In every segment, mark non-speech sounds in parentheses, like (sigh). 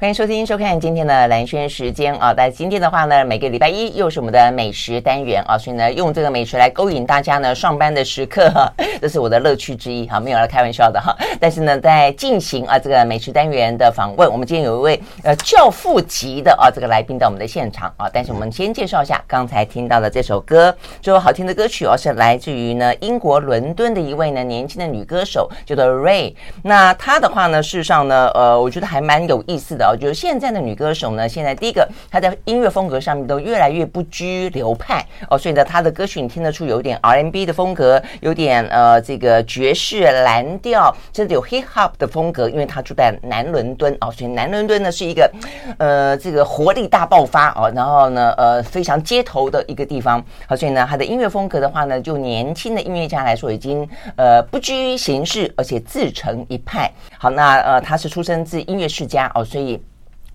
欢迎收听、收看今天的蓝轩时间啊！在今天的话呢，每个礼拜一又是我们的美食单元啊，所以呢，用这个美食来勾引大家呢上班的时刻，(laughs) 这是我的乐趣之一哈，没有来开玩笑的哈。但是呢，在进行啊这个美食单元的访问，我们今天有一位呃教父级的啊这个来宾到我们的现场啊。但是我们先介绍一下刚才听到的这首歌，这首好听的歌曲哦，是来自于呢英国伦敦的一位呢年轻的女歌手，叫做 Ray。那她的话呢，事实上呢，呃，我觉得还蛮有意思的。就是现在的女歌手呢，现在第一个她在音乐风格上面都越来越不拘流派哦，所以呢，她的歌曲你听得出有点 R&B 的风格，有点呃这个爵士蓝调，甚至有 Hip Hop 的风格，因为她住在南伦敦哦，所以南伦敦呢是一个呃这个活力大爆发哦，然后呢呃非常街头的一个地方，好，所以呢她的音乐风格的话呢，就年轻的音乐家来说已经呃不拘形式，而且自成一派。好，那呃她是出生自音乐世家哦，所以。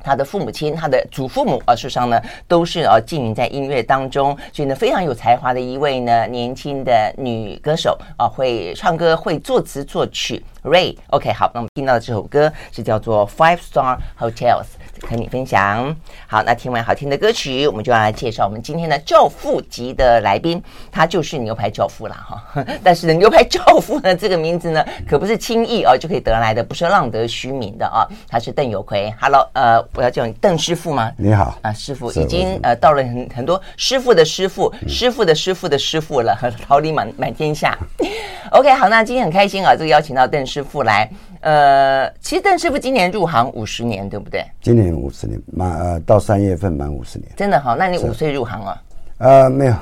他的父母亲，他的祖父母啊，事实上呢，都是啊，浸淫在音乐当中，所以呢，非常有才华的一位呢年轻的女歌手啊，会唱歌，会作词作曲。Ray，OK，、好，那我们听到的这首歌是叫做《Five Star Hotels》。和你分享。好，那听完好听的歌曲，我们就要来介绍我们今天的教父级的来宾，他就是牛排教父了哈。(laughs) 但是呢，牛排教父呢这个名字呢，可不是轻易哦就可以得来的，不是浪得虚名的啊。他是邓有奎，Hello，呃，我要叫你邓师傅吗？你好啊，师傅已经呃到了很很多师傅的师傅、嗯、师傅的师傅的师傅了，(laughs) 桃李满满天下。OK，好，那今天很开心啊，这个邀请到邓师傅来。呃，其实邓师傅今年入行五十年，对不对？今年五十年，满呃到三月份满五十年。真的好，那你五岁入行了？呃，没有，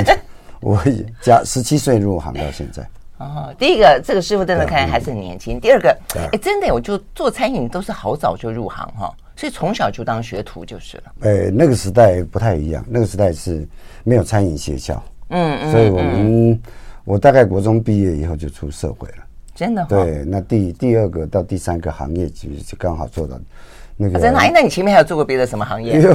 (laughs) 我加十七岁入行到现在。哦，第一个这个师傅真的看来还是很年轻。第二个，哎，真的，我就做餐饮都是好早就入行哈，所以从小就当学徒就是了。哎，那个时代不太一样，那个时代是没有餐饮学校，嗯嗯，所以我们我大概国中毕业以后就出社会了。真的、哦、对，那第第二个到第三个行业其实就刚好做到那个。啊、真的？哎，那你前面还有做过别的什么行业？有，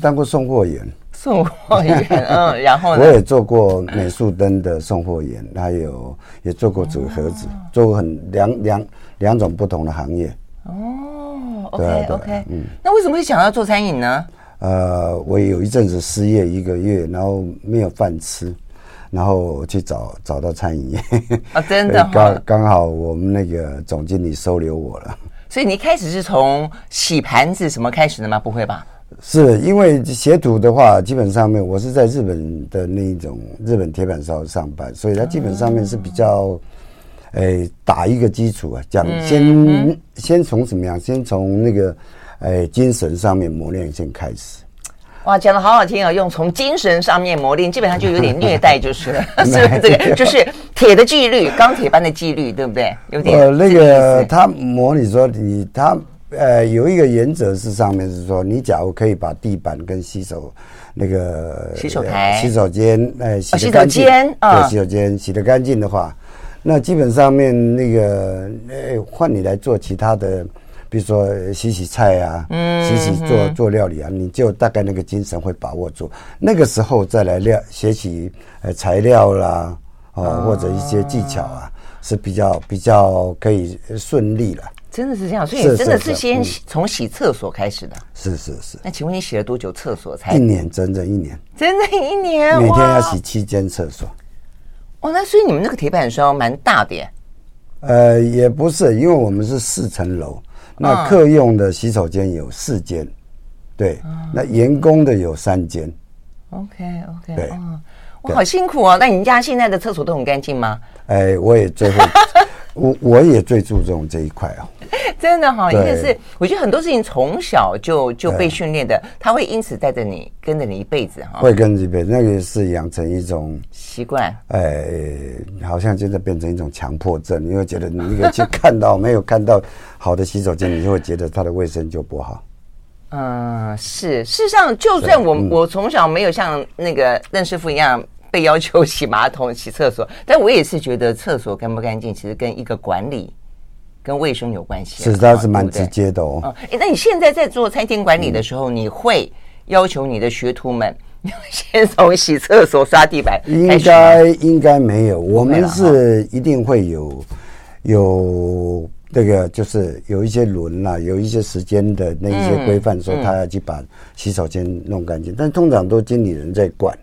当过送货员。送货员，嗯，(laughs) 然后呢？我也做过美术灯的送货员，还有也做过纸盒子，哦、做过很两两两种不同的行业。哦，OK OK，嗯，那为什么会想要做餐饮呢？呃，我有一阵子失业一个月，然后没有饭吃。然后去找找到餐饮业啊，(laughs) 真的刚刚好我们那个总经理收留我了。所以你一开始是从洗盘子什么开始的吗？不会吧？是因为学徒的话，基本上面我是在日本的那一种日本铁板烧上班，所以他基本上面是比较，哎，打一个基础啊，讲先先从怎么样？先从那个哎精神上面磨练先开始。哇，讲的好好听啊！用从精神上面磨练，基本上就有点虐待，就是了，(laughs) 是不是这个？就是铁的纪律，钢铁般的纪律，对不对？有点呃，那个他模拟说你他呃有一个原则是上面是说，你假如可以把地板跟洗手那个洗手台、洗手间呃洗洗手间啊，洗手间洗得干净的话，那基本上面那个呃换你来做其他的。比如说洗洗菜啊，嗯，洗洗做做料理啊，你就大概那个精神会把握住，那个时候再来料学习呃材料啦，哦或者一些技巧啊，是比较比较可以顺利了。真的是这样，所以真的是先从洗厕所开始的。是是是。那请问你洗了多久厕所才？一年，整整一年。整整一年，每天要洗七间厕所。哦，那所以你们那个铁板烧蛮大的耶。呃，也不是，因为我们是四层楼。那客用的洗手间有四间，对，那员工的有三间。OK OK，对，我，好辛苦哦。那你们家现在的厕所都很干净吗？哎，我也最后，我我也最注重这一块哦。(laughs) 真的哈，一个是我觉得很多事情从小就就被训练的，他会因此带着你跟着你一辈子哈。会跟着一辈子，那个是养成一种习惯。哎，好像真的变成一种强迫症，因为觉得你那个去看到没有看到好的洗手间，你就会觉得它的卫生就不好。嗯，是。事实上，就算我我从小没有像那个任师傅一样被要求洗马桶、洗厕所，(laughs) 但我也是觉得厕所干不干净，其实跟一个管理。跟卫生有关系，是，它是蛮直接的哦。哎，那你现在在做餐厅管理的时候，你会要求你的学徒们 (laughs) 先从洗厕所、刷地板？应该应该没有，我们是一定会有有那个就是有一些轮啦，有一些时间的那一些规范，说他要去把洗手间弄干净，但通常都经理人在管。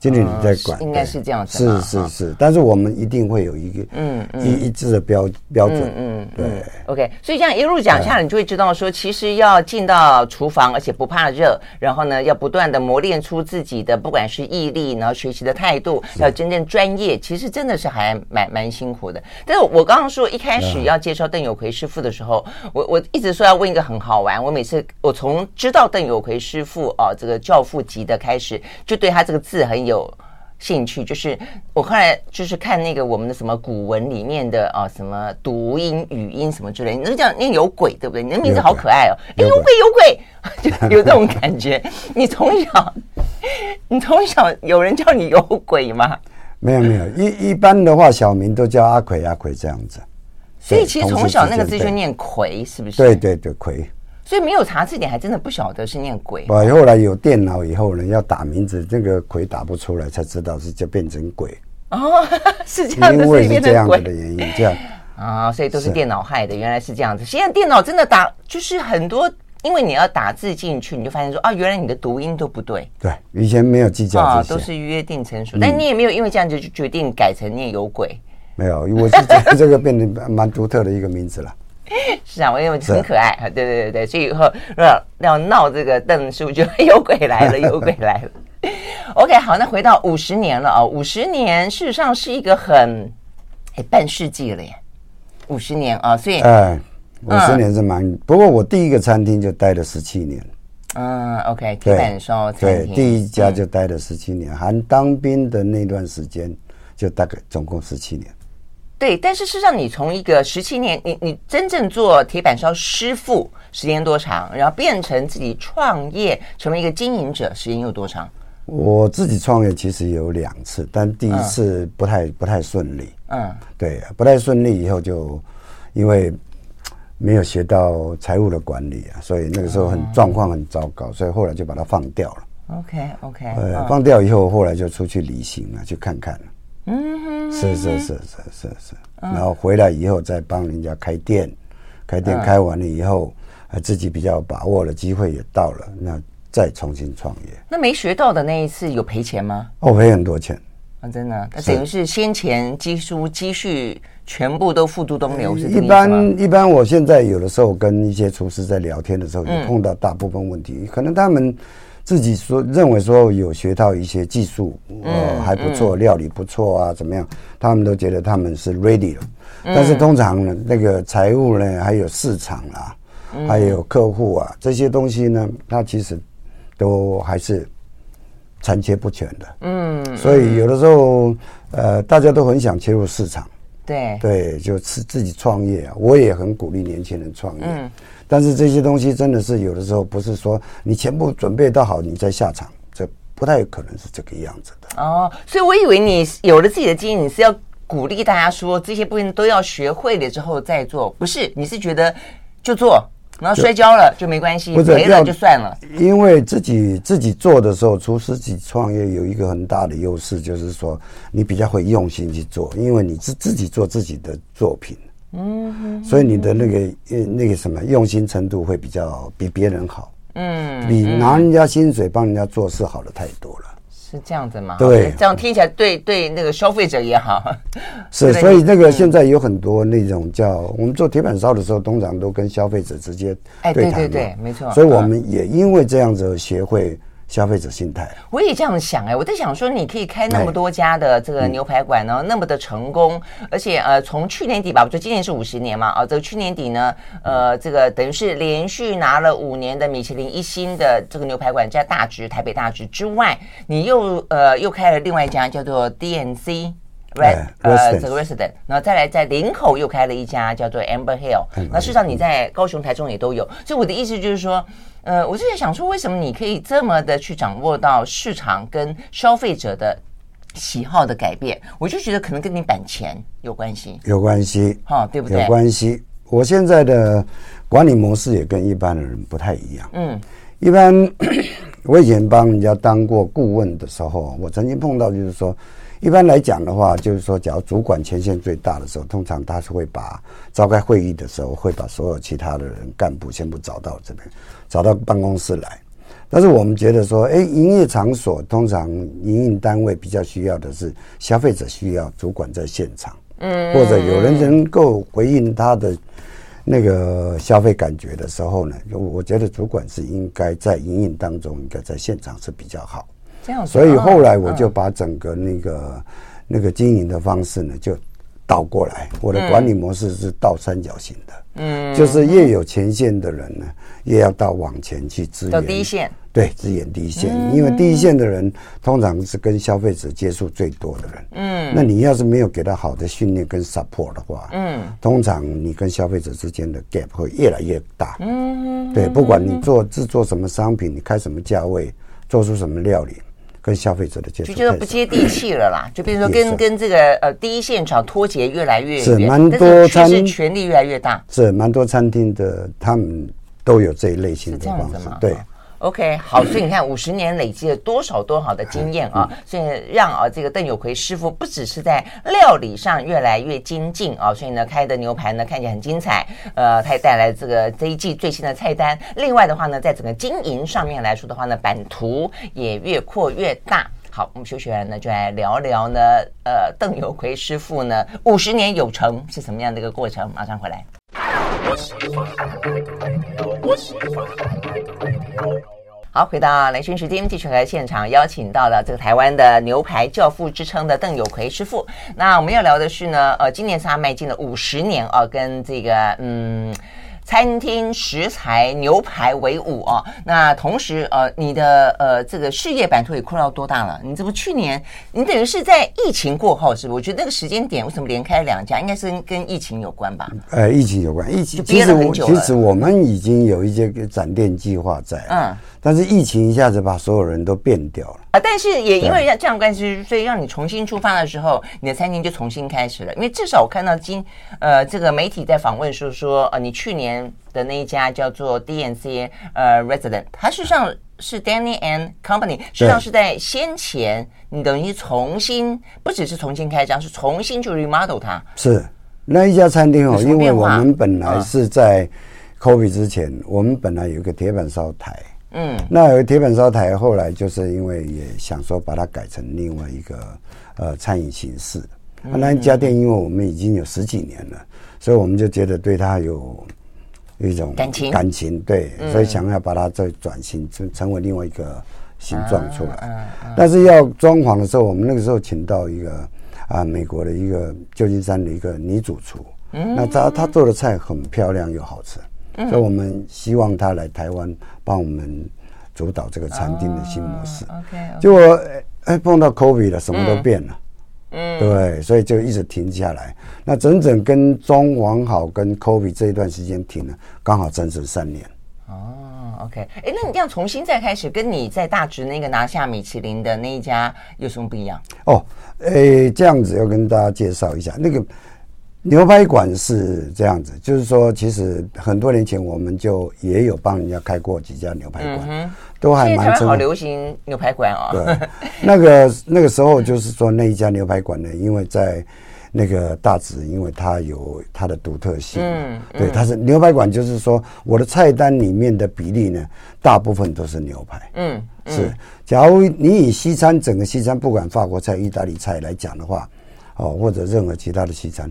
经理人在管，应该是这样子。是是是，但是我们一定会有一个嗯一一致的标标准。嗯，对。OK，所以这样一路讲下来，你就会知道说，其实要进到厨房，而且不怕热，然后呢，要不断的磨练出自己的不管是毅力，然后学习的态度，要真正专业，其实真的是还蛮蛮辛苦的。但是我刚刚说一开始要介绍邓有奎师傅的时候，我我一直说要问一个很好玩，我每次我从知道邓有奎师傅哦，这个教父级的开始，就对他这个字很有。有兴趣，就是我后来就是看那个我们的什么古文里面的啊，什么读音、语音什么之类，你都叫念有鬼，对不对？你的名字好可爱哦，哎，有鬼有鬼，就有这种感觉。你从小，你从小有人叫你有鬼吗？没有没有，一一般的话，小名都叫阿奎阿奎这样子。所以其实从小那个字就念奎，是不是？对对对，奎。所以没有查字典，还真的不晓得是念鬼。我后来有电脑以后呢，要打名字，这个“鬼”打不出来，才知道是就变成“鬼”。哦，(laughs) 是这样子，因为是这样子的原因，这样啊，(laughs) 所以都是电脑害的。原来是这样子。现在电脑真的打，就是很多，因为你要打字进去，你就发现说啊，原来你的读音都不对。对，以前没有计较这些，都是约定成熟。但你也没有因为这样子就决定改成念有鬼。没有，我是觉得这个变得蛮独特的一个名字了。(laughs) 是啊，我因为很可爱，对对对对，所以以后要要闹这个邓叔就 (laughs) 有鬼来了，有鬼来了。OK，好，那回到五十年了啊，五十年事实上是一个很哎半世纪了耶，五十年啊，所以哎，五十年是蛮，不过我第一个餐厅就待了十七年。嗯，OK，铁板烧餐厅，对，第一家就待了十七年，含当兵的那段时间就大概总共十七年。对，但是事实上，你从一个十七年，你你真正做铁板烧师傅时间多长？然后变成自己创业，成为一个经营者，时间又多长？我自己创业其实有两次，但第一次不太、嗯、不太顺利。嗯，对，不太顺利以后就因为没有学到财务的管理啊，所以那个时候很、嗯、状况很糟糕，所以后来就把它放掉了。OK OK，呃，嗯、放掉以后，后来就出去旅行了，去看看了。嗯哼，是是是是是是，然后回来以后再帮人家开店，开店开完了以后，自己比较有把握的机会也到了，那再重新创业。那没学到的那一次有赔钱吗？哦，赔很多钱。啊，真的，那等于是先前积书积蓄全部都付诸东流，是一般一般，我现在有的时候跟一些厨师在聊天的时候，也碰到大部分问题，可能他们。自己说认为说有学到一些技术，呃，还不错，料理不错啊，怎么样？他们都觉得他们是 ready 了。但是通常呢，那个财务呢，还有市场啊，还有客户啊，这些东西呢，它其实都还是残缺不全的。嗯，所以有的时候，呃，大家都很想切入市场。对对，就是自己创业啊，我也很鼓励年轻人创业。嗯。但是这些东西真的是有的时候不是说你全部准备到好，你再下场，这不太有可能是这个样子的。哦，所以我以为你有了自己的经验，你是要鼓励大家说这些部分都要学会了之后再做，不是？你是觉得就做，然后摔跤了就没关系，赔了就算了。因为自己自己做的时候，厨师自己创业有一个很大的优势，就是说你比较会用心去做，因为你是自己做自己的作品。嗯，所以你的那个呃那个什么用心程度会比较比别人好，嗯，比拿人家薪水帮人家做事好的太多了。是这样子吗？对，这样听起来对对那个消费者也好。(laughs) 是，所以那个现在有很多那种叫我们做铁板烧的时候，通常都跟消费者直接。哎，对对对，没错。所以我们也因为这样子学会。消费者心态，我也这样想哎，我在想说，你可以开那么多家的这个牛排馆呢，那么的成功，而且呃，从去年底吧，我觉得今年是五十年嘛，啊，这个去年底呢，呃，这个等于是连续拿了五年的米其林一星的这个牛排馆，在大直台北大直之外，你又呃又开了另外一家叫做 DNC。Right，呃，这个 Resident，然后再来在林口又开了一家叫做 Amber Hill。那事实上你在高雄、台中也都有，所以我的意思就是说，呃，我就在想说，为什么你可以这么的去掌握到市场跟消费者的喜好的改变？我就觉得可能跟你版钱有关系，有关系，哈，对不对？有关系。我现在的管理模式也跟一般的人不太一样。嗯，一般 (coughs) 我以前帮人家当过顾问的时候，我曾经碰到就是说。一般来讲的话，就是说，假如主管权限最大的时候，通常他是会把召开会议的时候，会把所有其他的人干部全部找到这边，找到办公室来。但是我们觉得说，哎，营业场所通常营运单位比较需要的是消费者需要主管在现场，嗯，或者有人能够回应他的那个消费感觉的时候呢，我觉得主管是应该在营运当中应该在现场是比较好。这样，所以后来我就把整个那个那个经营的方式呢，就倒过来，我的管理模式是倒三角形的，嗯，就是越有前线的人呢，越要到往前去支援，到第一线。对，支援第一线，因为第一线的人通常是跟消费者接触最多的人。嗯，那你要是没有给他好的训练跟 support 的话，嗯，通常你跟消费者之间的 gap 会越来越大。嗯，对，不管你做制作什么商品，你开什么价位，做出什么料理，跟消费者的接触就觉得不接地气了啦。(coughs) 就比如说跟跟这个呃第一现场脱节越来越远，是蛮多餐厅权力越来越大，是蛮多餐厅的他们都有这一类型的方式，对。OK，好，所以你看，五十年累积了多少多好的经验啊！所以让啊这个邓有奎师傅不只是在料理上越来越精进啊，所以呢开的牛排呢看起来很精彩，呃，他也带来这个这一季最新的菜单。另外的话呢，在整个经营上面来说的话呢，版图也越扩越大。好，我们休学完呢，就来聊聊呢，呃，邓有奎师傅呢五十年有成是什么样的一个过程？马上回来。好，回到雷讯时间，继续来现场邀请到了这个台湾的牛排教父之称的邓有奎师傅。那我们要聊的是呢，呃，今年是他迈进了五十年啊，跟这个嗯。餐厅食材牛排为伍哦，那同时呃，你的呃这个事业版图也扩到多大了？你这不去年你等于是在疫情过后是不是？我觉得那个时间点为什么连开两家，应该是跟跟疫情有关吧？呃，疫情有关，疫情其实我其实我们已经有一些展店计划在，嗯。但是疫情一下子把所有人都变掉了啊！但是也因为这样关系，所以让你重新出发的时候，你的餐厅就重新开始了。因为至少我看到今呃这个媒体在访问说说呃你去年的那一家叫做 DNC 呃 Resident，它实际上是 Danny and Company，实际上是在先前你等于重新不只是重新开张，是重新去 remodel 它。是那一家餐厅哦，因为我们本来是在 COVID 之前，嗯、我们本来有一个铁板烧台。嗯，那有铁板烧台，后来就是因为也想说把它改成另外一个呃餐饮形式。嗯、那家店，因为我们已经有十几年了，所以我们就觉得对它有有一种感情，感情对，嗯、所以想要把它再转型成成为另外一个形状出来。嗯嗯嗯、但是要装潢的时候，我们那个时候请到一个啊美国的一个旧金山的一个女主厨，嗯、那她她做的菜很漂亮又好吃。所以我们希望他来台湾帮我们主导这个餐厅的新模式。OK，结果哎碰到 COVID 了，什么都变了。嗯，对，所以就一直停下来。那整整跟中王好跟 COVID 这一段时间停了，刚好整整三年。哦，OK，哎，那你这样重新再开始，跟你在大直那个拿下米其林的那一家有什么不一样？哦，哎，这样子要跟大家介绍一下那个。牛排馆是这样子，就是说，其实很多年前我们就也有帮人家开过几家牛排馆，嗯、都还蛮正。好流行牛排馆哦。对，那个 (laughs) 那个时候就是说那一家牛排馆呢，因为在那个大直，因为它有它的独特性。对，它是牛排馆，就是说我的菜单里面的比例呢，大部分都是牛排。嗯，嗯是。假如你以西餐整个西餐，不管法国菜、意大利菜来讲的话，哦，或者任何其他的西餐。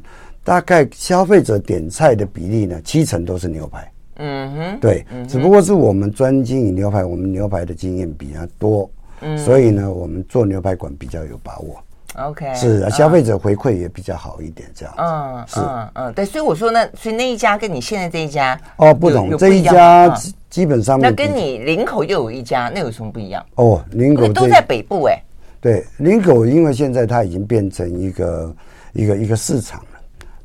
大概消费者点菜的比例呢，七成都是牛排。嗯哼，对，嗯、只不过是我们专经营牛排，我们牛排的经验比较多，嗯，所以呢，我们做牛排馆比较有把握。OK，是啊，消费者回馈也比较好一点，这样。嗯，是，嗯嗯，对，所以我说呢，所以那一家跟你现在这一家哦不同，这一家基本上那跟你林口又有一家，那有什么不一样？哦，林口都在北部哎。对，林口因为现在它已经变成一个一个一个市场。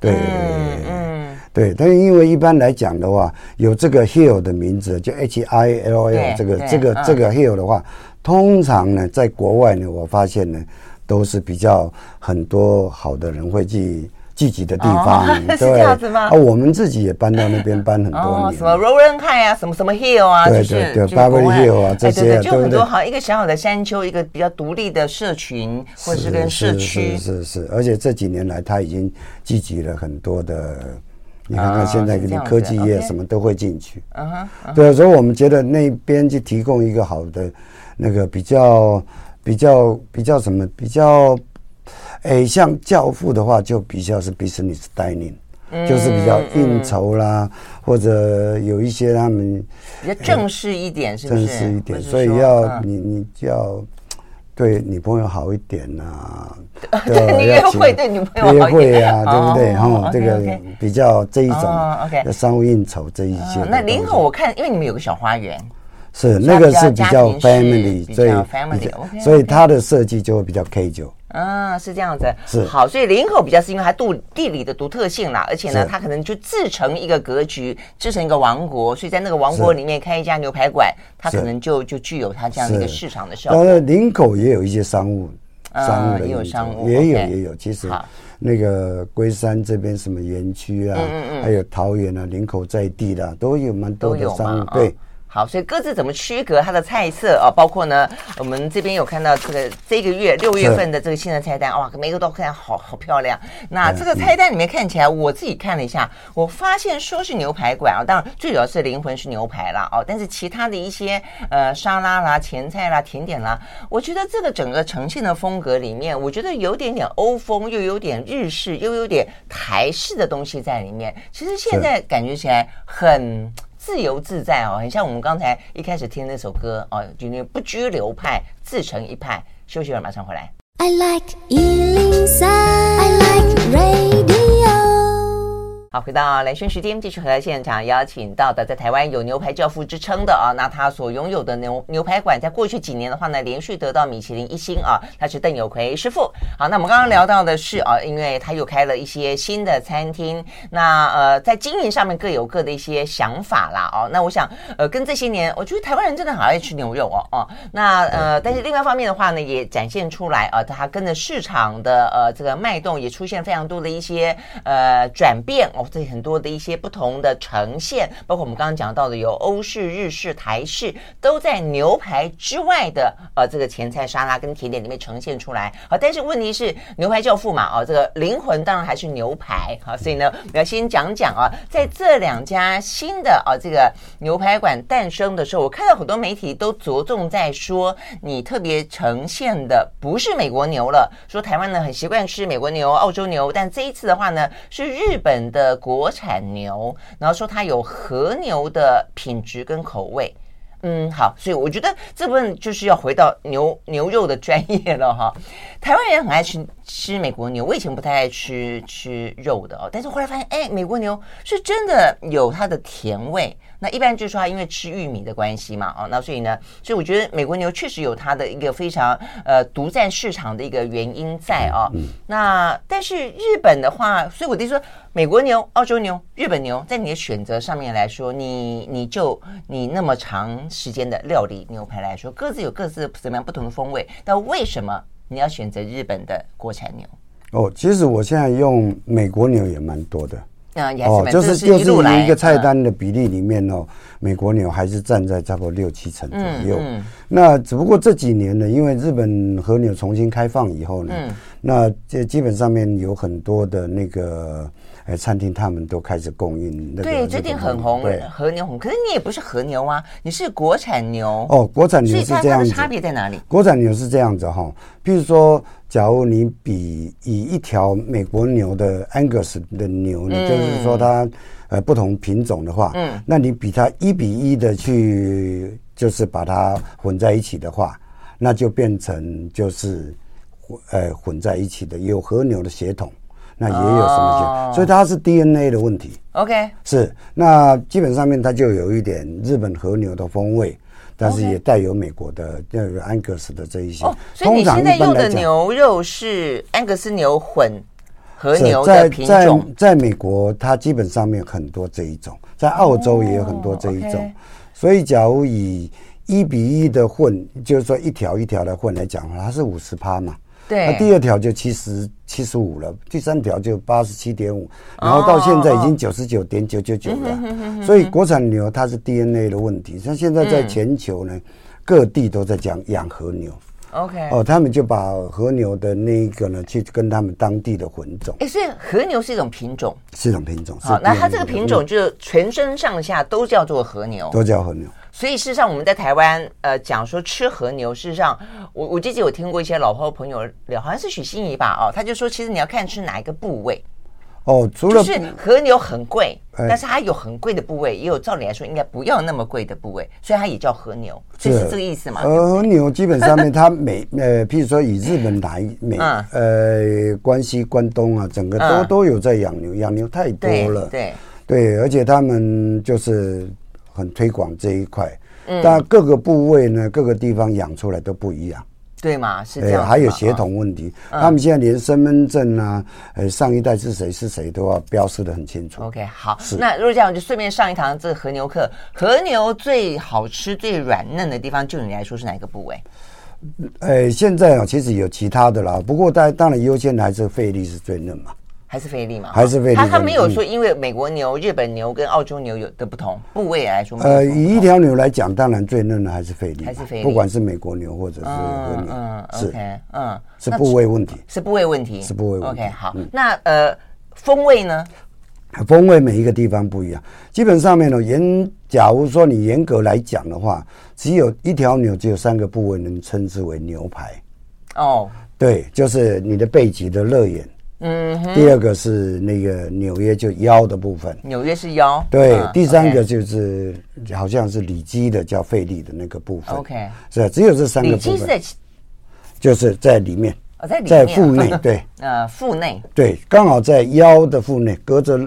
对，嗯，嗯。对，但是因为一般来讲的话，有这个 Hill 的名字，就 H I L L 这个这个这个 Hill 的话，通常呢，在国外呢，我发现呢，都是比较很多好的人会去聚集的地方，哦、对 (laughs) 是这样子吗？啊，我们自己也搬到那边搬很多年，哦、什么 Rowland High 啊，什么什么 Hill 啊，对对对，Beverly Hill 啊，这些、哎、对对对就很多，好像一个小小的山丘，一个比较独立的社群，或者是跟社区，是是，是，是，而且这几年来，它已经聚集了很多的，你看看现在你科技业什么都会进去，嗯哼，对，所以我们觉得那边就提供一个好的那个比较比较比较什么比较。哎，像教父的话，就比较是 business dining，、嗯、就是比较应酬啦，嗯、或者有一些他们比较正式一点，是不是？正式一点，所以要、嗯、你你就要对女朋友好一点呐、啊。(laughs) 对，你约会对女朋友好一点。约会啊，对不对？然后这个比较这一种商务应酬这一些、哦。那林口我看，因为你们有个小花园。是那个是比较 family，所以所以它的设计就会比较 casual。啊，是这样子。是。好，所以林口比较是因为它地地理的独特性啦，而且呢，它可能就自成一个格局，自成一个王国，所以在那个王国里面开一家牛排馆，它可能就就具有它这样的一个市场的效果。当然，林口也有一些商务，商务也有商务，也有也有。其实那个龟山这边什么园区啊，还有桃园啊，林口在地的都有蛮多的商务，对。好，所以各自怎么区隔它的菜色啊？包括呢，我们这边有看到这个这个月六月份的这个新的菜单，哇，每个都看好好漂亮。那这个菜单里面看起来，我自己看了一下，我发现说是牛排馆啊，当然最主要是灵魂是牛排啦哦，但是其他的一些呃沙拉啦、前菜啦、甜点啦，我觉得这个整个呈现的风格里面，我觉得有点点欧风，又有点日式，又有点台式的东西在里面。其实现在感觉起来很。自由自在哦，很像我们刚才一开始听那首歌哦，就那不拘流派，自成一派。休息会，马上回来。I like 103, 好，回到蓝轩时间，继续和现场邀请到的，在台湾有牛排教父之称的啊，那他所拥有的牛牛排馆，在过去几年的话呢，连续得到米其林一星啊，他是邓有奎师傅。好，那我们刚刚聊到的是啊，因为他又开了一些新的餐厅，那呃，在经营上面各有各的一些想法啦哦、啊，那我想呃，跟这些年，我觉得台湾人真的好爱吃牛肉哦哦、啊，那呃，但是另外一方面的话呢，也展现出来啊，他跟着市场的呃这个脉动，也出现非常多的一些呃转变哦。这很多的一些不同的呈现，包括我们刚刚讲到的有欧式、日式、台式，都在牛排之外的呃这个前菜、沙拉跟甜点里面呈现出来。好，但是问题是牛排教父嘛，啊，这个灵魂当然还是牛排。好，所以呢，我要先讲讲啊，在这两家新的啊这个牛排馆诞生的时候，我看到很多媒体都着重在说，你特别呈现的不是美国牛了，说台湾呢很习惯吃美国牛、澳洲牛，但这一次的话呢，是日本的。国产牛，然后说它有和牛的品质跟口味，嗯，好，所以我觉得这部分就是要回到牛牛肉的专业了哈。台湾人很爱吃吃美国牛，我以前不太爱吃吃肉的哦，但是后来发现，哎，美国牛是真的有它的甜味。那一般就是说，它因为吃玉米的关系嘛，哦，那所以呢，所以我觉得美国牛确实有它的一个非常呃独占市场的一个原因在啊、哦。那但是日本的话，所以我就说，美国牛、澳洲牛、日本牛，在你的选择上面来说，你你就你那么长时间的料理牛排来说，各自有各自怎么样不同的风味。但为什么你要选择日本的国产牛？哦，其实我现在用美国牛也蛮多的。嗯哦，就是就是一个菜单的比例里面哦，美国牛还是占在差不多六七成左右。嗯那只不过这几年呢，因为日本和牛重新开放以后呢，那这基本上面有很多的那个呃餐厅，他们都开始供应那个。对，最近很红，和牛红。可是你也不是和牛啊，你是国产牛。哦，国产牛是这样子。差别在哪里？国产牛是这样子哈，譬如说。假如你比以一条美国牛的 Angus 的牛，你就是说它呃不同品种的话，嗯，那你比它一比一的去就是把它混在一起的话，那就变成就是混呃混在一起的有和牛的血统，那也有什么血统，所以它是 DNA 的问题。OK，是那基本上面它就有一点日本和牛的风味。但是也带有美国的那个安格斯的这一些。哦，所以你现在用的牛肉是安格斯牛混和牛的品种。在在美国，它基本上面很多这一种，在澳洲也有很多这一种。所以，假如以一比一的混，就是说一条一条的混来讲的话，它是五十趴嘛。对，那第二条就七十七十五了，第三条就八十七点五，然后到现在已经九十九点九九九了。所以国产牛它是 DNA 的问题，像现在在全球呢，嗯、各地都在讲养和牛。OK，哦，他们就把和牛的那一个呢，去跟他们当地的混种。哎，所以和牛是一种品种，是一种品种。好，那它这个品种就全身上下都叫做和牛，都叫和牛。所以事实上，我们在台湾呃讲说吃和牛，事实上我我记得有听过一些老朋友聊，好像是许心怡吧，哦，他就说其实你要看吃哪一个部位。哦，除了就是和牛很贵，但是它有很贵的部位，也有照理来说应该不要那么贵的部位，所以它也叫和牛，就是这个意思嘛。和牛基本上面它每呃，譬如说以日本来美呃关西、关东啊，整个都都有在养牛，养牛太多了，对。对，而且他们就是很推广这一块，嗯但各个部位呢，各个地方养出来都不一样。对嘛，是这样。还有协同问题，嗯、他们现在连身份证啊，呃，上一代是谁是谁都要标示的很清楚。OK，好，那如果这样，我就顺便上一堂这个和牛课。和牛最好吃、最软嫩的地方，就你来说是哪个部位？呃，现在啊，其实有其他的啦，不过当当然优先的还是肺力是最嫩嘛。还是菲力嘛？还是菲力？他他没有说，因为美国牛、日本牛跟澳洲牛有的不同部位来说。呃，以一条牛来讲，当然最嫩的还是菲力，还是菲力。不管是美国牛或者是和牛，嗯，是，OK，嗯，是部位问题，是部位问题，是部位问题。OK，好，那呃，风味呢？风味每一个地方不一样，基本上面呢，严，假如说你严格来讲的话，只有一条牛只有三个部位能称之为牛排。哦，对，就是你的背脊的肋眼。嗯，第二个是那个纽约，就腰的部分。纽约是腰。对，第三个就是好像是里脊的，叫费力的那个部分。OK，是，只有这三个部分。就是在里面，在在腹内，(laughs) 对，呃，腹内，对，刚好在腰的腹内，隔着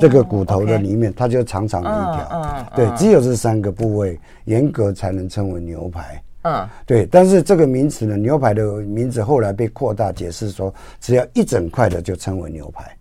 这个骨头的里面，它就长长的一条。嗯，对，只有这三个部位，严格才能称为牛排。嗯，对，但是这个名词呢，牛排的名字后来被扩大解释说，只要一整块的就称为牛排。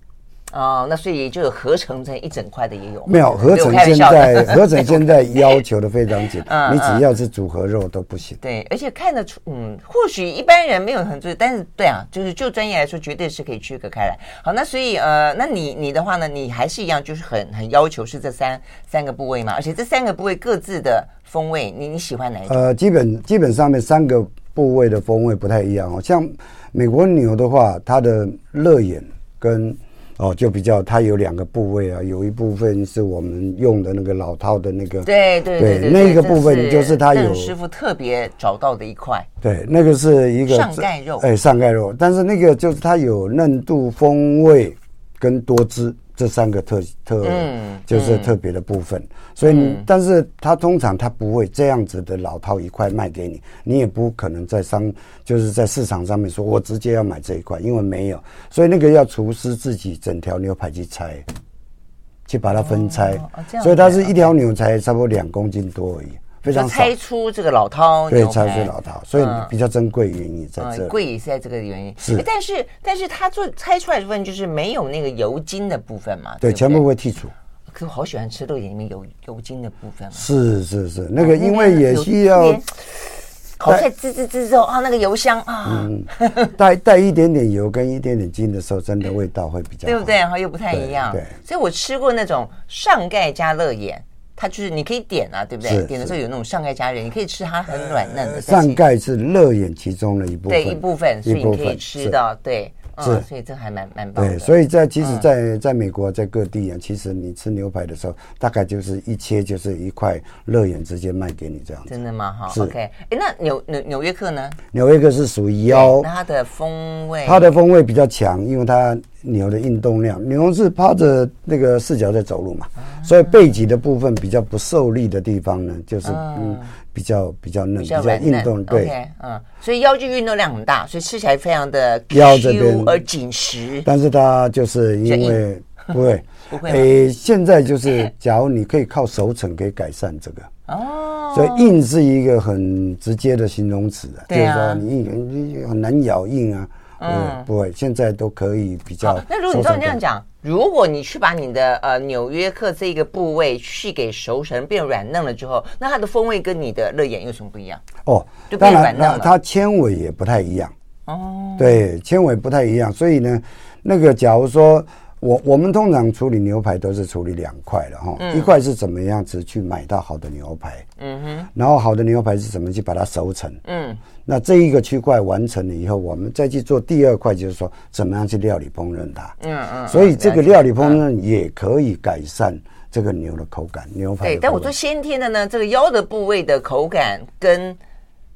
哦，那所以就有合成成一整块的也有。没有合成，现在 (laughs) 合成现在要求的非常紧，(laughs) 你只要是组合肉都不行。对，而且看得出，嗯，或许一般人没有很注意，但是对啊，就是就专业来说，绝对是可以区隔开来。好，那所以呃，那你你的话呢，你还是一样，就是很很要求是这三三个部位嘛，而且这三个部位各自的。风味，你你喜欢哪一种？呃，基本基本上面三个部位的风味不太一样哦。像美国牛的话，它的热眼跟哦就比较，它有两个部位啊，有一部分是我们用的那个老套的那个，对对对，对，那个部分就是它有师傅特别找到的一块，对，那个是一个上盖肉，哎，上盖肉，但是那个就是它有嫩度、风味跟多汁。这三个特特，嗯，就是特别的部分，嗯、所以，嗯、但是他通常他不会这样子的老套一块卖给你，你也不可能在商，就是在市场上面说，我直接要买这一块，因为没有，所以那个要厨师自己整条牛排去拆，去把它分拆，哦哦、所以它是一条牛才差不多两公斤多而已。非常拆出这个老饕，对，拆出老饕，所以比较珍贵原因在这，贵也是在这个原因。是，但是但是它做拆出来的部分就是没有那个油精的部分嘛？对，全部会剔除。可我好喜欢吃肉眼里面有油精的部分。是是是，那个因为也需要烤菜滋滋滋之后啊，那个油香啊，(laughs) 嗯，带带一点点油跟一点点筋的时候，真的味道会比较，对不对？然后又不太一样。对，所以我吃过那种上盖加乐眼。它就是你可以点啊，对不对？点的时候有那种上盖加热，你可以吃它很软嫩的。上盖是乐眼其中的一部分，对一部分，所以你可以吃到，对，是，所以这还蛮蛮棒的。对，所以在其实，在在美国，在各地啊，其实你吃牛排的时候，大概就是一切就是一块肉眼直接卖给你这样子。真的吗？哈，OK。哎，那纽纽纽约客呢？纽约客是属于腰，那它的风味，它的风味比较强，因为它。牛的运动量，牛是趴着那个四脚在走路嘛，所以背脊的部分比较不受力的地方呢，就是嗯比较比较嫩，比较运动，对，嗯，所以腰就运动量很大，所以吃起来非常的腰这边而紧实。但是它就是因为不会 (laughs) 不会，诶，现在就是假如你可以靠熟成可以改善这个哦，所以硬是一个很直接的形容词啊，就是说你你很难咬硬啊。嗯，不会，现在都可以比较。那如果你照你这样讲，如果你去把你的呃纽约客这个部位去给熟成变软嫩了之后，那它的风味跟你的热眼有什么不一样？哦，就变软嫩了。它纤维也不太一样。哦，对，纤维不太一样，所以呢，那个假如说。我我们通常处理牛排都是处理两块的哈，嗯、一块是怎么样子去买到好的牛排，嗯哼，然后好的牛排是怎么去把它熟成，嗯，那这一个区块完成了以后，我们再去做第二块，就是说怎么样去料理烹饪它，嗯嗯，所以这个料理烹饪也可以改善这个牛的口感，牛排。对，但我说先天的呢，这个腰的部位的口感跟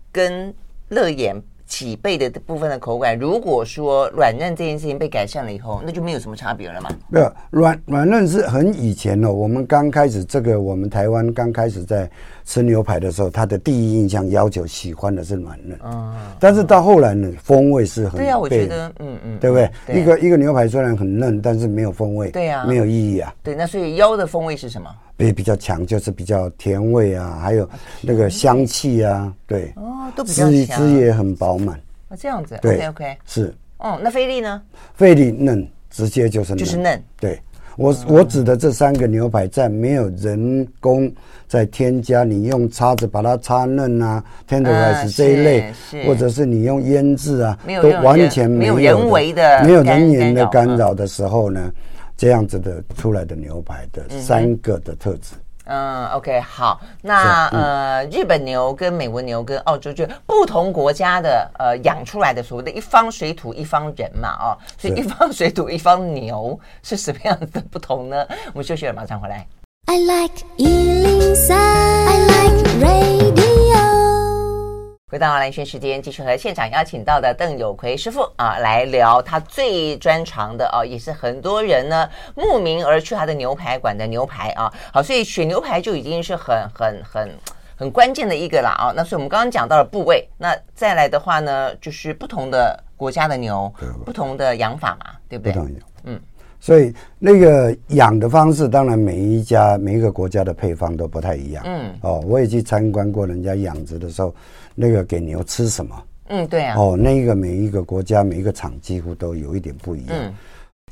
跟肋眼。起背的部分的口感，如果说软嫩这件事情被改善了以后，那就没有什么差别了嘛？没有，软软嫩是很以前哦。我们刚开始这个，我们台湾刚开始在吃牛排的时候，他的第一印象要求喜欢的是软嫩。嗯。但是到后来呢，风味是很对啊，我觉得嗯嗯，对不对？一个一个牛排虽然很嫩，但是没有风味，对啊，没有意义啊。对，那所以腰的风味是什么？比比较强，就是比较甜味啊，还有那个香气啊，对。哦，都比较强。汁汁也很饱满。啊，这样子，对，OK 是，哦，那菲力呢？菲力嫩，直接就是嫩，就是嫩。对，我我指的这三个牛排，在没有人工在添加，你用叉子把它擦嫩啊，tenderize 这一类，或者是你用腌制啊，都完全没有人为的，没有人员的干扰的时候呢，这样子的出来的牛排的三个的特质。嗯，OK，好，那、嗯、呃，日本牛跟美国牛跟澳洲就不同国家的呃养出来的所谓的一方水土一方人嘛，哦，所以一方水土一方牛是什么样子的不同呢？(laughs) 我们休息了，马上回来。I like 103, I like radio 回到蓝轩时间，继续和现场邀请到的邓有奎师傅啊来聊他最专长的啊，也是很多人呢慕名而去他的牛排馆的牛排啊。好，所以选牛排就已经是很很很很关键的一个了啊。那所以我们刚刚讲到了部位，那再来的话呢，就是不同的国家的牛，不同的养法嘛，对不对？不同嗯。所以那个养的方式，当然每一家每一个国家的配方都不太一样。嗯。哦，我也去参观过人家养殖的时候。那个给牛吃什么？嗯，对啊。哦，那个每一个国家每一个厂几乎都有一点不一样。嗯，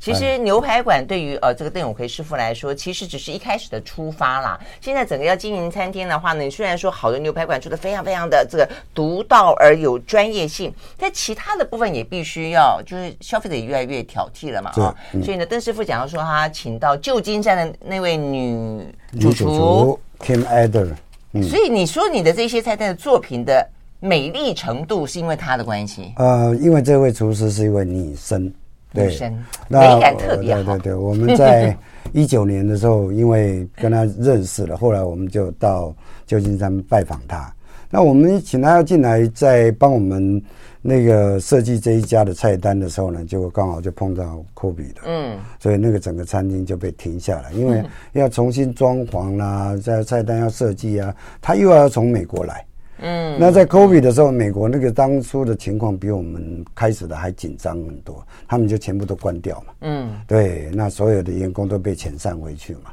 其实牛排馆对于呃这个邓永奎师傅来说，其实只是一开始的出发啦。现在整个要经营餐厅的话呢，你虽然说好的牛排馆做的非常非常的这个独到而有专业性，但其他的部分也必须要，就是消费者也越来越挑剔了嘛啊。嗯、所以呢，邓师傅讲到说，他请到旧金山的那位女主厨 Kim Adler。嗯、所以你说你的这些菜单的作品的。美丽程度是因为他的关系，呃，因为这位厨师是一位女生，女生美感特别好。对对对，我们在 (laughs) 一九年的时候，因为跟他认识了，后来我们就到旧金山拜访他。那我们请他要进来，在帮我们那个设计这一家的菜单的时候呢，就刚好就碰到 COVID 的，嗯，所以那个整个餐厅就被停下来，因为要重新装潢啦，在菜单要设计啊，他又要从美国来。嗯，那在 COVID 的时候，美国那个当初的情况比我们开始的还紧张很多，他们就全部都关掉嘛。嗯，对，那所有的员工都被遣散回去嘛，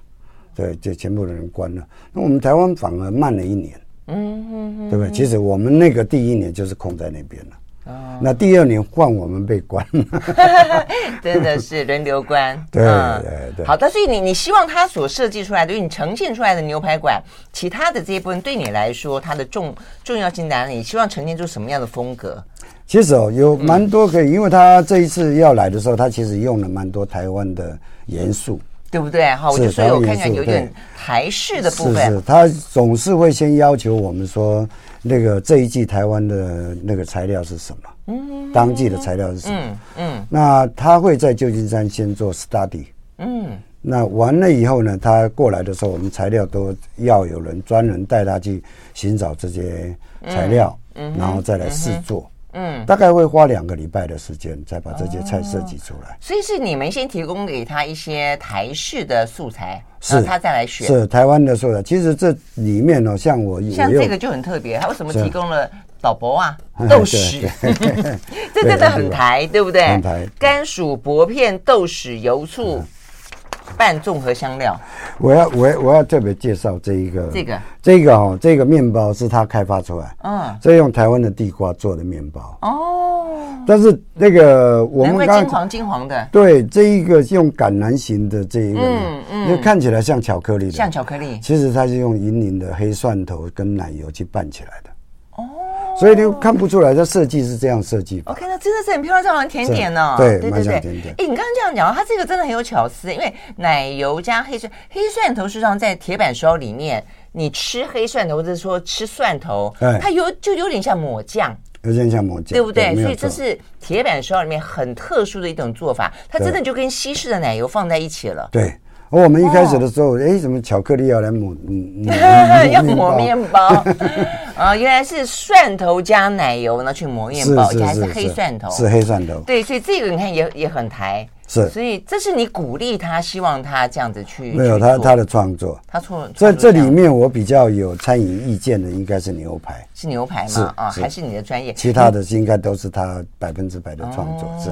对，就全部的人关了。那我们台湾反而慢了一年。嗯嗯嗯，对不对？其实我们那个第一年就是空在那边了。哦，那第二年换我们被关，(laughs) 真的是轮流关。(laughs) 对对对。好但，所以你你希望他所设计出来的，因为你呈现出来的牛排馆，其他的这一部分对你来说，它的重重要性在哪里？你希望呈现出什么样的风格？其实哦，有蛮多可以，因为他这一次要来的时候，他其实用了蛮多台湾的元素，对不对？哈，我就所以我看起来有点台式的部分。是是，他总是会先要求我们说。那个这一季台湾的那个材料是什么？嗯，当季的材料是什么？嗯嗯。那他会在旧金山先做 study。嗯。那完了以后呢，他过来的时候，我们材料都要有人专人带他去寻找这些材料，嗯，然后再来试做。嗯，大概会花两个礼拜的时间，再把这些菜设计出来。所以是你们先提供给他一些台式的素材。是他再来选，是台湾的素材。其实这里面呢，像我像这个就很特别，他为什么提供了老伯啊 (laughs) 豆豉？(laughs) (laughs) 这真的很台，对不对？很台。甘薯、薄片、豆豉、油醋拌综合香料。我要我要我要特别介绍这一个这个这个哦，这个面包是他开发出来，嗯，这用台湾的地瓜做的面包哦。但是那个我们刚金黄金黄的，对，这一个用橄榄型的这一个，嗯嗯，就看起来像巧克力的，像巧克力。其实它是用银铃的黑蒜头跟奶油去拌起来的。哦，所以你看不出来，它设计是这样设计。OK，那真的是很漂亮，像甜点呢。对对对对。哎，你刚刚这样讲，它这个真的很有巧思，因为奶油加黑蒜，黑蒜头实际上在铁板烧里面，你吃黑蒜头或者说吃蒜头，它有就有点像抹酱，有点像抹酱，对不对？所以这是铁板烧里面很特殊的一种做法，它真的就跟西式的奶油放在一起了。对。我们一开始的时候，哎，什么巧克力要来抹，嗯，(laughs) 要抹面包。啊，(laughs) 原来是蒜头加奶油呢去磨面包，而且还是黑蒜头，是黑蒜头。对，所以这个你看也也很台，是，所以这是你鼓励他，希望他这样子去。没有他他的创作，他错。这这里面我比较有参与意见的应该是牛排，是牛排吗？啊，还是你的专业？其他的应该都是他百分之百的创作，是。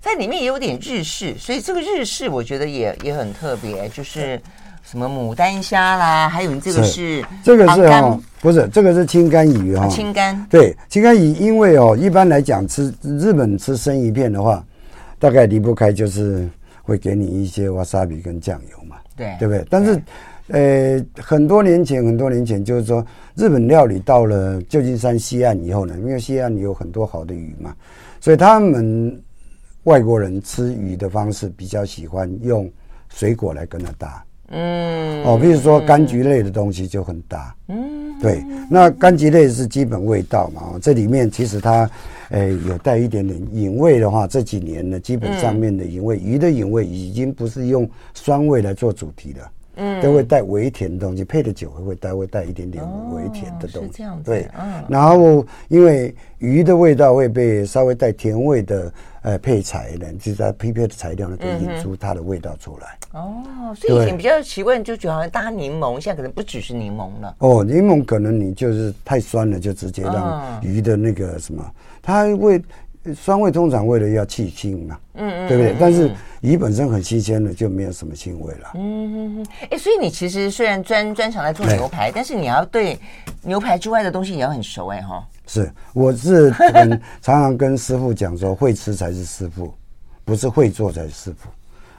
在里面也有点日式，所以这个日式我觉得也也很特别，就是什么牡丹虾啦，还有你这个是这个是哦，不是这个是青干鱼哈，青干对青干鱼，因为哦一般来讲吃日本吃生鱼片的话，大概离不开就是会给你一些瓦萨比跟酱油嘛，对。对不对？但是呃很多年前很多年前就是说日本料理到了旧金山西岸以后呢，因为西岸有很多好的鱼嘛，所以他们。外国人吃鱼的方式比较喜欢用水果来跟它搭，嗯，哦，比如说柑橘类的东西就很搭，嗯，对，那柑橘类是基本味道嘛，这里面其实它，诶，有带一点点隐味的话，这几年呢，基本上面的隐味，鱼的隐味已经不是用酸味来做主题了。嗯，都会带微甜的东西，配的酒会会带会带一点点微甜的东西，哦、这样子。对，嗯。然后因为鱼的味道会被稍微带甜味的呃配材呢，就是它匹配的材料呢，可以引出它的味道出来。哦，所以以前比较习惯就觉得好像搭柠檬，现在可能不只是柠檬了。哦，柠檬可能你就是太酸了，就直接让鱼的那个什么，嗯、它会。酸味通常为了要去腥嘛，嗯嗯，对不对？但是鱼本身很新鲜的，就没有什么腥味了。嗯嗯嗯。哎，所以你其实虽然专专长来做牛排，但是你要对牛排之外的东西也要很熟哎哈。是，我是很常常跟师傅讲说，会吃才是师傅，不是会做才是师傅。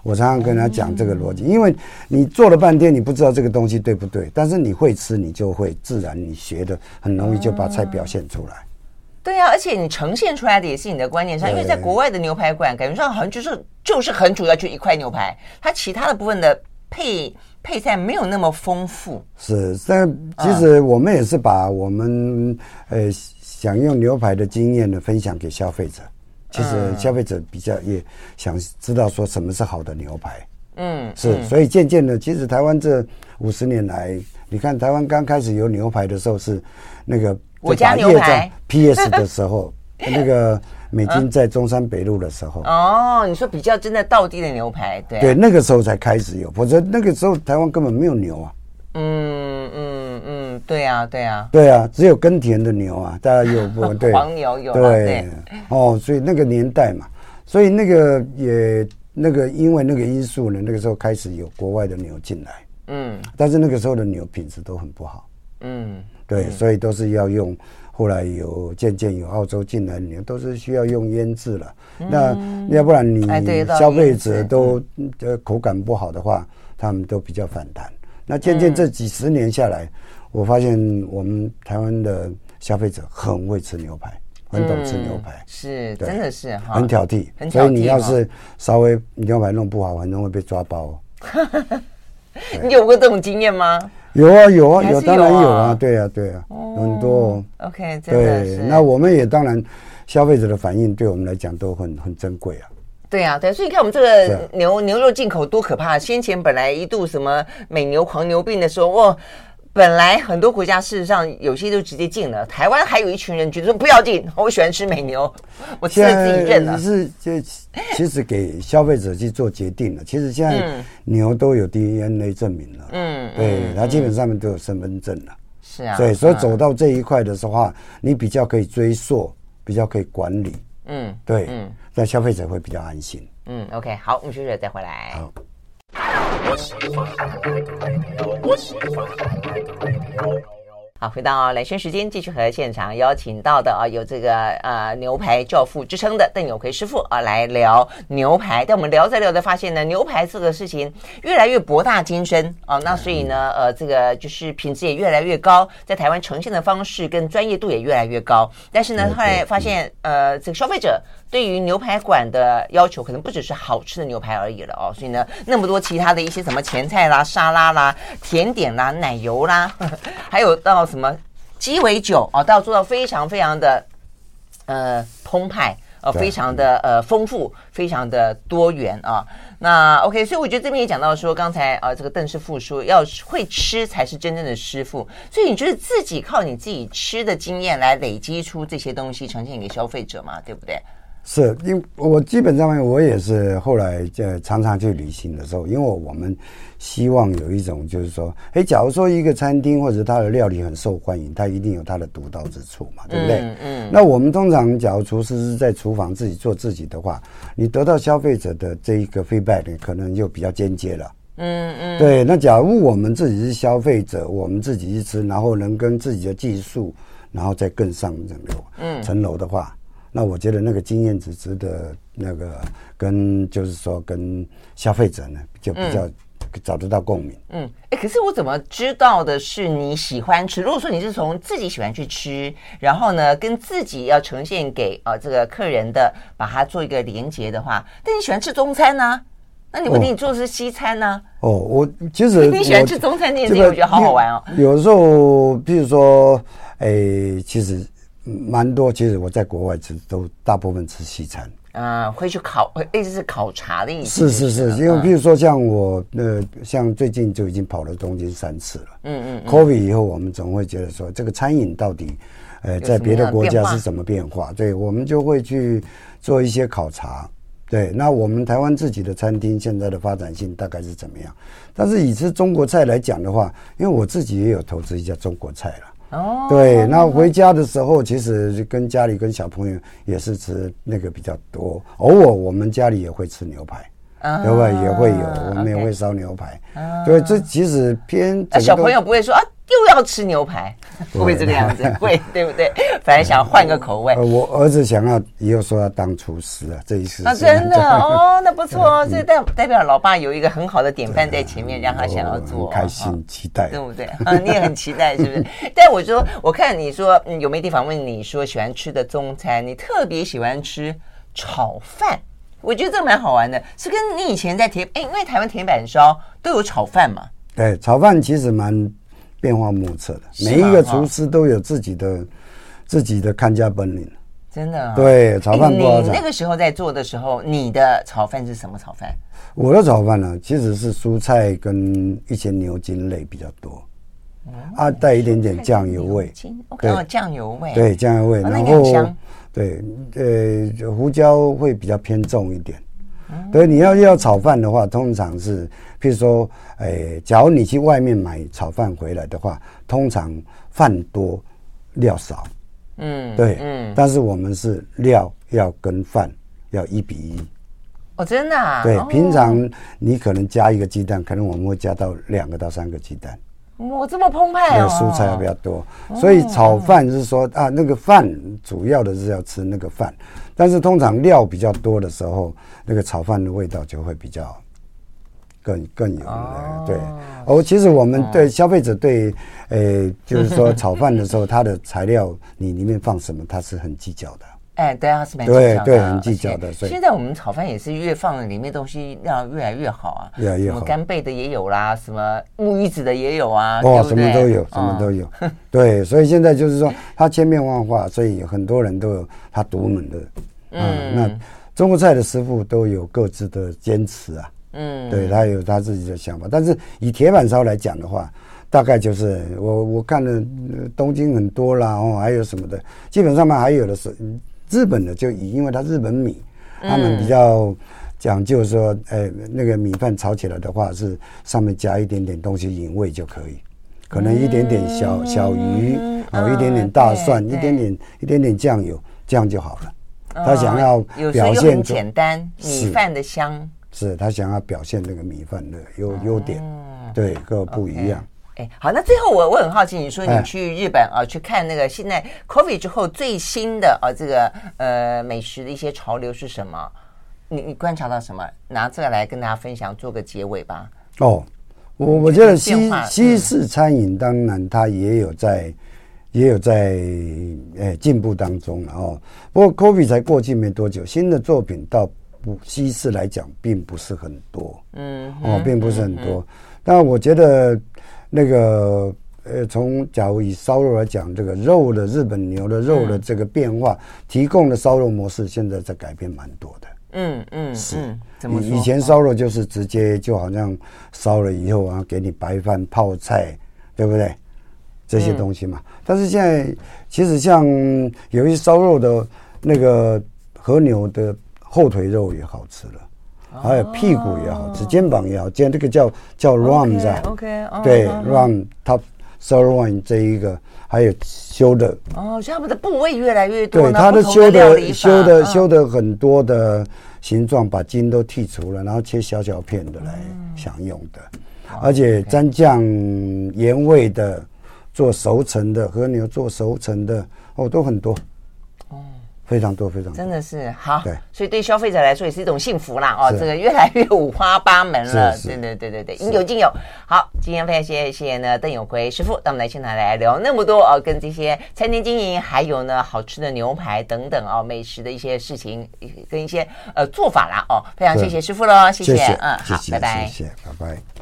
我常常跟他讲这个逻辑，因为你做了半天，你不知道这个东西对不对，但是你会吃，你就会自然你学的很容易就把菜表现出来。对啊，而且你呈现出来的也是你的观念上，因为在国外的牛排馆，感觉上好像就是就是很主要就一块牛排，它其他的部分的配配菜没有那么丰富。是，但其实我们也是把我们呃想用牛排的经验呢分享给消费者。其实消费者比较也想知道说什么是好的牛排。嗯，是，所以渐渐的，其实台湾这五十年来，你看台湾刚开始有牛排的时候是那个。我家牛排 (laughs) PS 的时候，那个美金在中山北路的时候。哦，你说比较真的道地的牛排，对对，那个时候才开始有，否则那个时候台湾根本没有牛啊。嗯嗯嗯，对啊对啊，对啊，只有耕田的牛啊，大家有不？(laughs) 对，黄牛有对哦，所以那个年代嘛，所以那个也那个因为那个因素呢，那个时候开始有国外的牛进来。嗯，但是那个时候的牛品质都很不好。嗯。对，所以都是要用。后来有渐渐有澳洲进来，你都是需要用腌制了。那要不然你消费者都呃口感不好的话，他们都比较反弹。那渐渐这几十年下来，我发现我们台湾的消费者很会吃牛排，很懂吃牛排，是真的是哈，很挑剔。所以你要是稍微牛排弄不好，很容易被抓包。(laughs) 你有过这种经验吗？有啊有啊有，当然有啊，对啊对啊，很多。OK，对，那我们也当然，消费者的反应对我们来讲都很很珍贵啊。对啊，对，所以你看我们这个牛牛肉进口多可怕！先前本来一度什么美牛狂牛病的时候，哇。本来很多国家事实上有些都直接禁了，台湾还有一群人觉得说不要禁，我喜欢吃美牛，(laughs) 我吃了自己认了。是就其实给消费者去做决定了。其实现在牛都有 DNA 证明了，嗯，对，它基本上面都有身份证了。是啊，对，所以走到这一块的时候话，你比较可以追溯，比较可以管理，嗯，对，嗯，那消费者会比较安心。嗯，OK，好，我们休息再回来。好。我已经发了三我已经好，回到蓝轩时间，继续和现场邀请到的啊，有这个呃牛排教父之称的邓有奎师傅啊，来聊牛排。但我们聊着聊着发现呢，牛排这个事情越来越博大精深啊，那所以呢，呃，这个就是品质也越来越高，在台湾呈现的方式跟专业度也越来越高。但是呢，后来发现呃，这个消费者对于牛排馆的要求可能不只是好吃的牛排而已了哦，所以呢，那么多其他的一些什么前菜啦、沙拉啦、甜点啦、奶油啦，呵 (laughs) 呵还有到。什么鸡尾酒啊，都要做到非常非常的呃澎湃，呃，非常的呃丰富，非常的多元啊。那 OK，所以我觉得这边也讲到说，刚才啊，这个邓师傅说，要会吃才是真正的师傅。所以你就是自己靠你自己吃的经验来累积出这些东西，呈现给消费者嘛，对不对？是，因为我基本上面我也是后来在常常去旅行的时候，因为我们希望有一种就是说，哎，假如说一个餐厅或者它的料理很受欢迎，它一定有它的独到之处嘛，对不对？嗯。嗯，那我们通常假如厨师是在厨房自己做自己的话，你得到消费者的这一个 feedback 呢，可能就比较间接了。嗯嗯。对，那假如我们自己是消费者，我们自己去吃，然后能跟自己的技术，然后再更上层楼，嗯，层楼的话。那我觉得那个经验值值得那个跟就是说跟消费者呢就比较找得到共鸣。嗯，哎，可是我怎么知道的是你喜欢吃？如果说你是从自己喜欢去吃，然后呢跟自己要呈现给啊这个客人的，把它做一个连接的话，但你喜欢吃中餐呢？那你不一定做的是西餐呢？哦，我其实 (laughs) 你喜欢吃中餐，你也我觉得好好玩哦。有时候，比如说，哎，其实。蛮多，其实我在国外吃都大部分吃西餐。啊，会去考，意思是考察的意思。是是是，因为比如说像我，呃，像最近就已经跑了东京三次了。嗯嗯。COVID 以后，我们总会觉得说，这个餐饮到底，呃，在别的国家是怎么变化？对，我们就会去做一些考察。对，那我们台湾自己的餐厅现在的发展性大概是怎么样？但是以吃中国菜来讲的话，因为我自己也有投资一家中国菜了。哦，对，那回家的时候，其实跟家里跟小朋友也是吃那个比较多。偶尔我们家里也会吃牛排，对不对？也会有，我们也会烧牛排。对，这其实偏小朋友不会说啊。又要吃牛排，会不会这个样子？(laughs) 会，对不对？反正想换个口味。我儿子想要以后说要当厨师啊，这一次。啊，真的 (laughs) 哦，那不错哦，这代代表老爸有一个很好的典范在前面，让他想要做，开心期待，对不对？啊，你也很期待，是不是？(laughs) 但我说，我看你说有媒体访问你说喜欢吃的中餐，你特别喜欢吃炒饭，我觉得这个蛮好玩的，是跟你以前在铁哎，因为台湾铁板烧都有炒饭嘛。对，炒饭其实蛮。变化莫测的，每一个厨师都有自己的自己的看家本领。真的，对，炒饭不好炒。你那个时候在做的时候，你的炒饭是什么炒饭？我的炒饭呢，其实是蔬菜跟一些牛筋类比较多，啊，带一点点酱油味。对，酱油味。对，酱油味。然后，对，呃，胡椒会比较偏重一点。对，你要要炒饭的话，通常是，譬如说，诶，假如你去外面买炒饭回来的话，通常饭多料少，嗯，对，嗯，但是我们是料要跟饭要一比一，哦，真的啊？对，平常你可能加一个鸡蛋，可能我们会加到两个到三个鸡蛋，哇，这么澎湃哦！蔬菜要比较多，所以炒饭是说啊，那个饭主要的是要吃那个饭。但是通常料比较多的时候，那个炒饭的味道就会比较更更有、哦、对。哦，其实我们对消费者对，呃，就是说 (laughs) 炒饭的时候，它的材料你里面放什么，它是很计较的。哎，对啊，是蛮计较的。对对，很计较的。所以现在我们炒饭也是越放里面东西要越来越好啊，越来越好。什么干贝的也有啦，什么木鱼子的也有啊，哦，什么都有，什么都有。(laughs) 对，所以现在就是说它千变万化，所以很多人都有他独门的。嗯，那中国菜的师傅都有各自的坚持啊。嗯，对，他有他自己的想法。但是以铁板烧来讲的话，大概就是我我看了东京很多啦，哦，还有什么的，基本上嘛还有的是。日本的就以，因为它日本米，他们比较讲究说，哎，那个米饭炒起来的话，是上面加一点点东西引味就可以，可能一点点小小鱼，哦，一点点大蒜，一点点一点点酱油，这样就好了。他想要表现简单米饭的香，是他想要表现那个米饭的优优点，对，各不一样。哎，好，那最后我我很好奇，你说你去日本啊，去看那个现在 COVID 之后最新的啊这个呃美食的一些潮流是什么？你你观察到什么？拿这个来跟大家分享，做个结尾吧。哦，我我觉得西西式餐饮当然它也有在也有在诶进步当中了哦。不过 COVID 才过去没多久，新的作品到不西式来讲并不是很多，嗯哦，并不是很多。但我觉得。那个呃，从假如以烧肉来讲，这个肉的日本牛的肉的这个变化，提供的烧肉模式现在在改变蛮多的。嗯嗯，是。怎么？以前烧肉就是直接就好像烧了以后啊，给你白饭泡菜，对不对？这些东西嘛。但是现在其实像有一些烧肉的那个和牛的后腿肉也好吃了。还有屁股也好是，肩膀也好，今天这个叫叫 rump 在，OK，对 rump top sirloin 这一个，还有修的。哦，像他们的部位越来越多，对，它的修的修的修的很多的形状，把筋都剔除了，然后切小小片的来享用的，而且蘸酱盐味的，做熟成的和牛做熟成的哦，都很多。非常多，非常多，真的是好。对，所以对消费者来说也是一种幸福啦。哦，这个越来越五花八门了。对对对对对，应有尽有。好，今天非常谢谢谢谢呢邓永辉师傅，到我们来现场来聊那么多哦，跟这些餐厅经营，还有呢好吃的牛排等等哦，美食的一些事情跟一些呃做法啦哦，非常谢谢师傅喽，谢谢，嗯，好，拜拜，谢谢，拜拜。